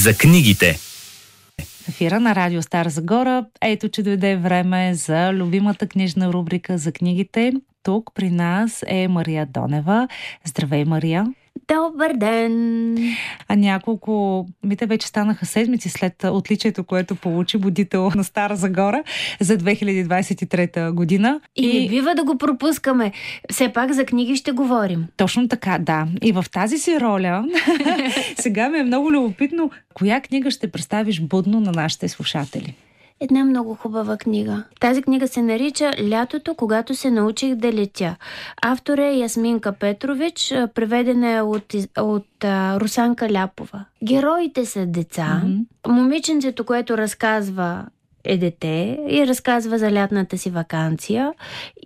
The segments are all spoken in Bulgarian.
за книгите. Ефира на Радио Стар Загора. Ето, че дойде време за любимата книжна рубрика за книгите. Тук при нас е Мария Донева. Здравей, Мария! Добър ден! А няколко, мите вече станаха седмици след отличието, което получи будител на Стара Загора за 2023 година. И, и не бива да го пропускаме. Все пак за книги ще говорим. Точно така, да. И в тази си роля сега ми е много любопитно, коя книга ще представиш будно на нашите слушатели една много хубава книга. Тази книга се нарича Лятото, когато се научих да летя. Автор е Ясминка Петрович, преведена е от, от а, Русанка Ляпова. Героите са деца. Mm-hmm. Момиченцето, което разказва е дете и разказва за лятната си вакансия.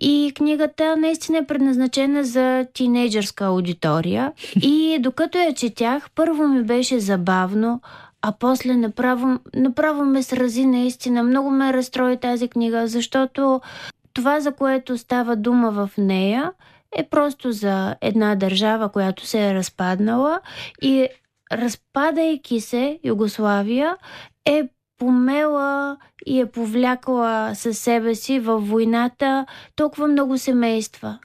И книгата наистина е предназначена за тинейджърска аудитория. И докато я четях, първо ми беше забавно, а после направо, направо ме срази наистина. Много ме разстрои тази книга, защото това, за което става дума в нея, е просто за една държава, която се е разпаднала и разпадайки се Югославия е помела и е повлякла със себе си във войната толкова много семейства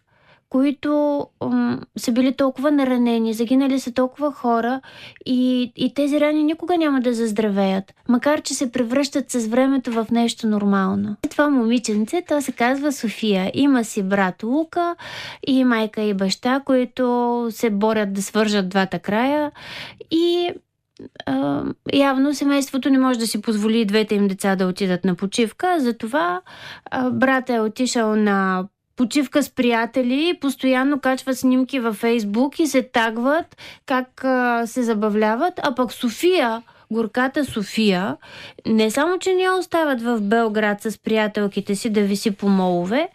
които м- са били толкова наранени, загинали са толкова хора и, и тези рани никога няма да заздравеят, макар че се превръщат с времето в нещо нормално. Това момиченце, то се казва София. Има си брат Лука и майка и баща, които се борят да свържат двата края и Uh, явно семейството не може да си позволи двете им деца да отидат на почивка, затова uh, брат е отишъл на почивка с приятели, постоянно качват снимки във Фейсбук и се тагват как а, се забавляват, а пък София, горката София, не само, че не я оставят в Белград с приятелките си да виси по молове,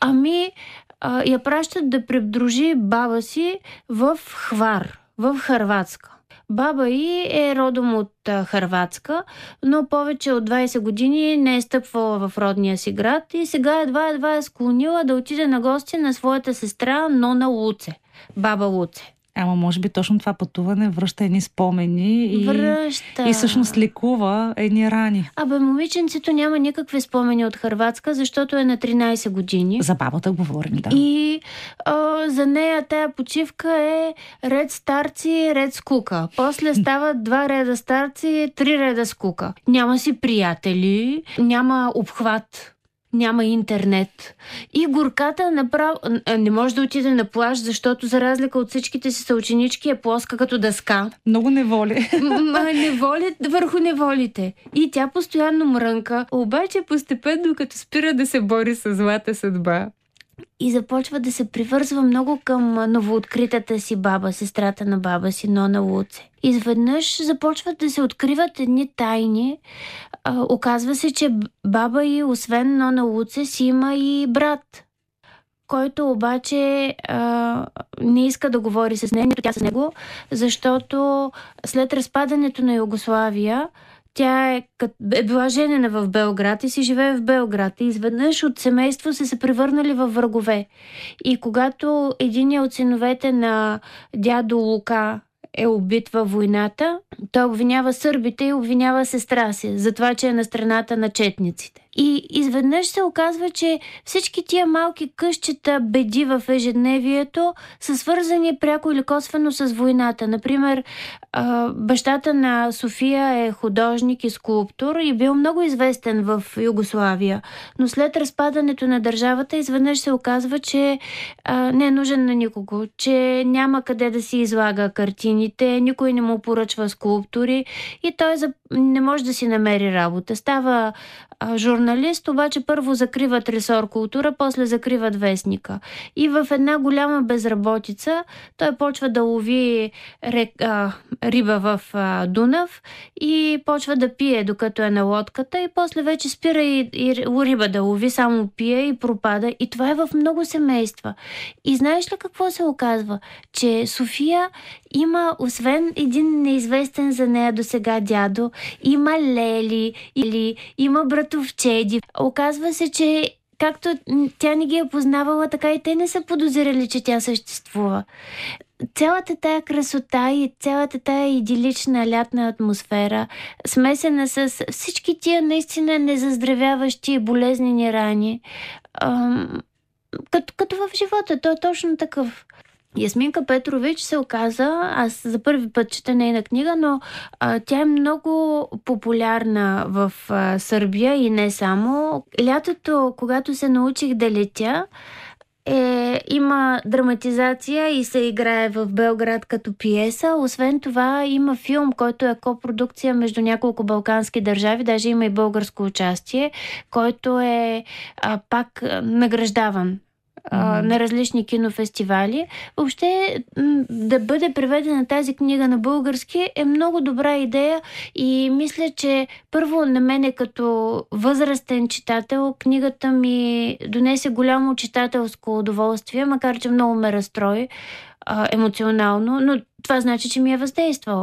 ами а, я пращат да предружи баба си в Хвар, в Харватска. Баба й е родом от Харватска, но повече от 20 години не е стъпвала в родния си град и сега едва-едва е склонила да отиде на гости на своята сестра Нона Луце, баба Луце. Ама може би точно това пътуване връща едни спомени и, връща. и всъщност лекува едни рани. Абе, момиченцето няма никакви спомени от Харватска, защото е на 13 години. За бабата говорим, да. И а, за нея тая почивка е ред старци, ред скука. После стават два реда старци, три реда скука. Няма си приятели, няма обхват няма интернет. И горката направо не може да отиде на плаж, защото за разлика от всичките си съученички е плоска като дъска. Много неволи. Неволи върху неволите. И тя постоянно мрънка, обаче постепенно като спира да се бори с злата съдба, и започва да се привързва много към новооткритата си баба, сестрата на баба си, Нона Луце. Изведнъж започват да се откриват едни тайни. А, оказва се, че баба и освен Нона Луце си има и брат, който обаче а, не иска да говори с нея, нито тя с него, защото след разпадането на Югославия тя е, е била женена в Белград и си живее в Белград. И изведнъж от семейство са се превърнали в врагове. И когато един от синовете на дядо Лука е убит във войната, той обвинява сърбите и обвинява сестра си за това, че е на страната на четниците. И изведнъж се оказва, че всички тия малки къщета, беди в ежедневието са свързани пряко или косвено с войната. Например, бащата на София е художник и скулптор и бил много известен в Югославия. Но след разпадането на държавата, изведнъж се оказва, че не е нужен на никого, че няма къде да си излага картините, никой не му поръчва скулптури и той не може да си намери работа. Става журналист, обаче първо закриват ресор култура, после закриват вестника. И в една голяма безработица той почва да лови рек, а, риба в а, Дунав и почва да пие докато е на лодката и после вече спира и, и риба да лови, само пие и пропада. И това е в много семейства. И знаеш ли какво се оказва? Че София има, освен един неизвестен за нея до сега дядо, има лели или има братовчеди. Оказва се, че както тя не ги е познавала, така и те не са подозирали, че тя съществува. цялата тая красота и цялата тая идилична лятна атмосфера, смесена с всички тия наистина незаздравяващи болезнени рани, като, като в живота, той е точно такъв. Ясминка Петрович се оказа, аз за първи път чета нейна книга, но а, тя е много популярна в а, Сърбия и не само. Лятото, когато се научих да летя, е, има драматизация и се играе в Белград като пиеса. Освен това има филм, който е копродукция между няколко балкански държави, даже има и българско участие, който е а, пак награждаван а, на различни кинофестивали. Въобще да бъде преведена тази книга на български е много добра идея и мисля, че първо на мене като възрастен читател книгата ми донесе голямо читателско удоволствие, макар че много ме разстрои а, емоционално, но това значи, че ми е въздействала.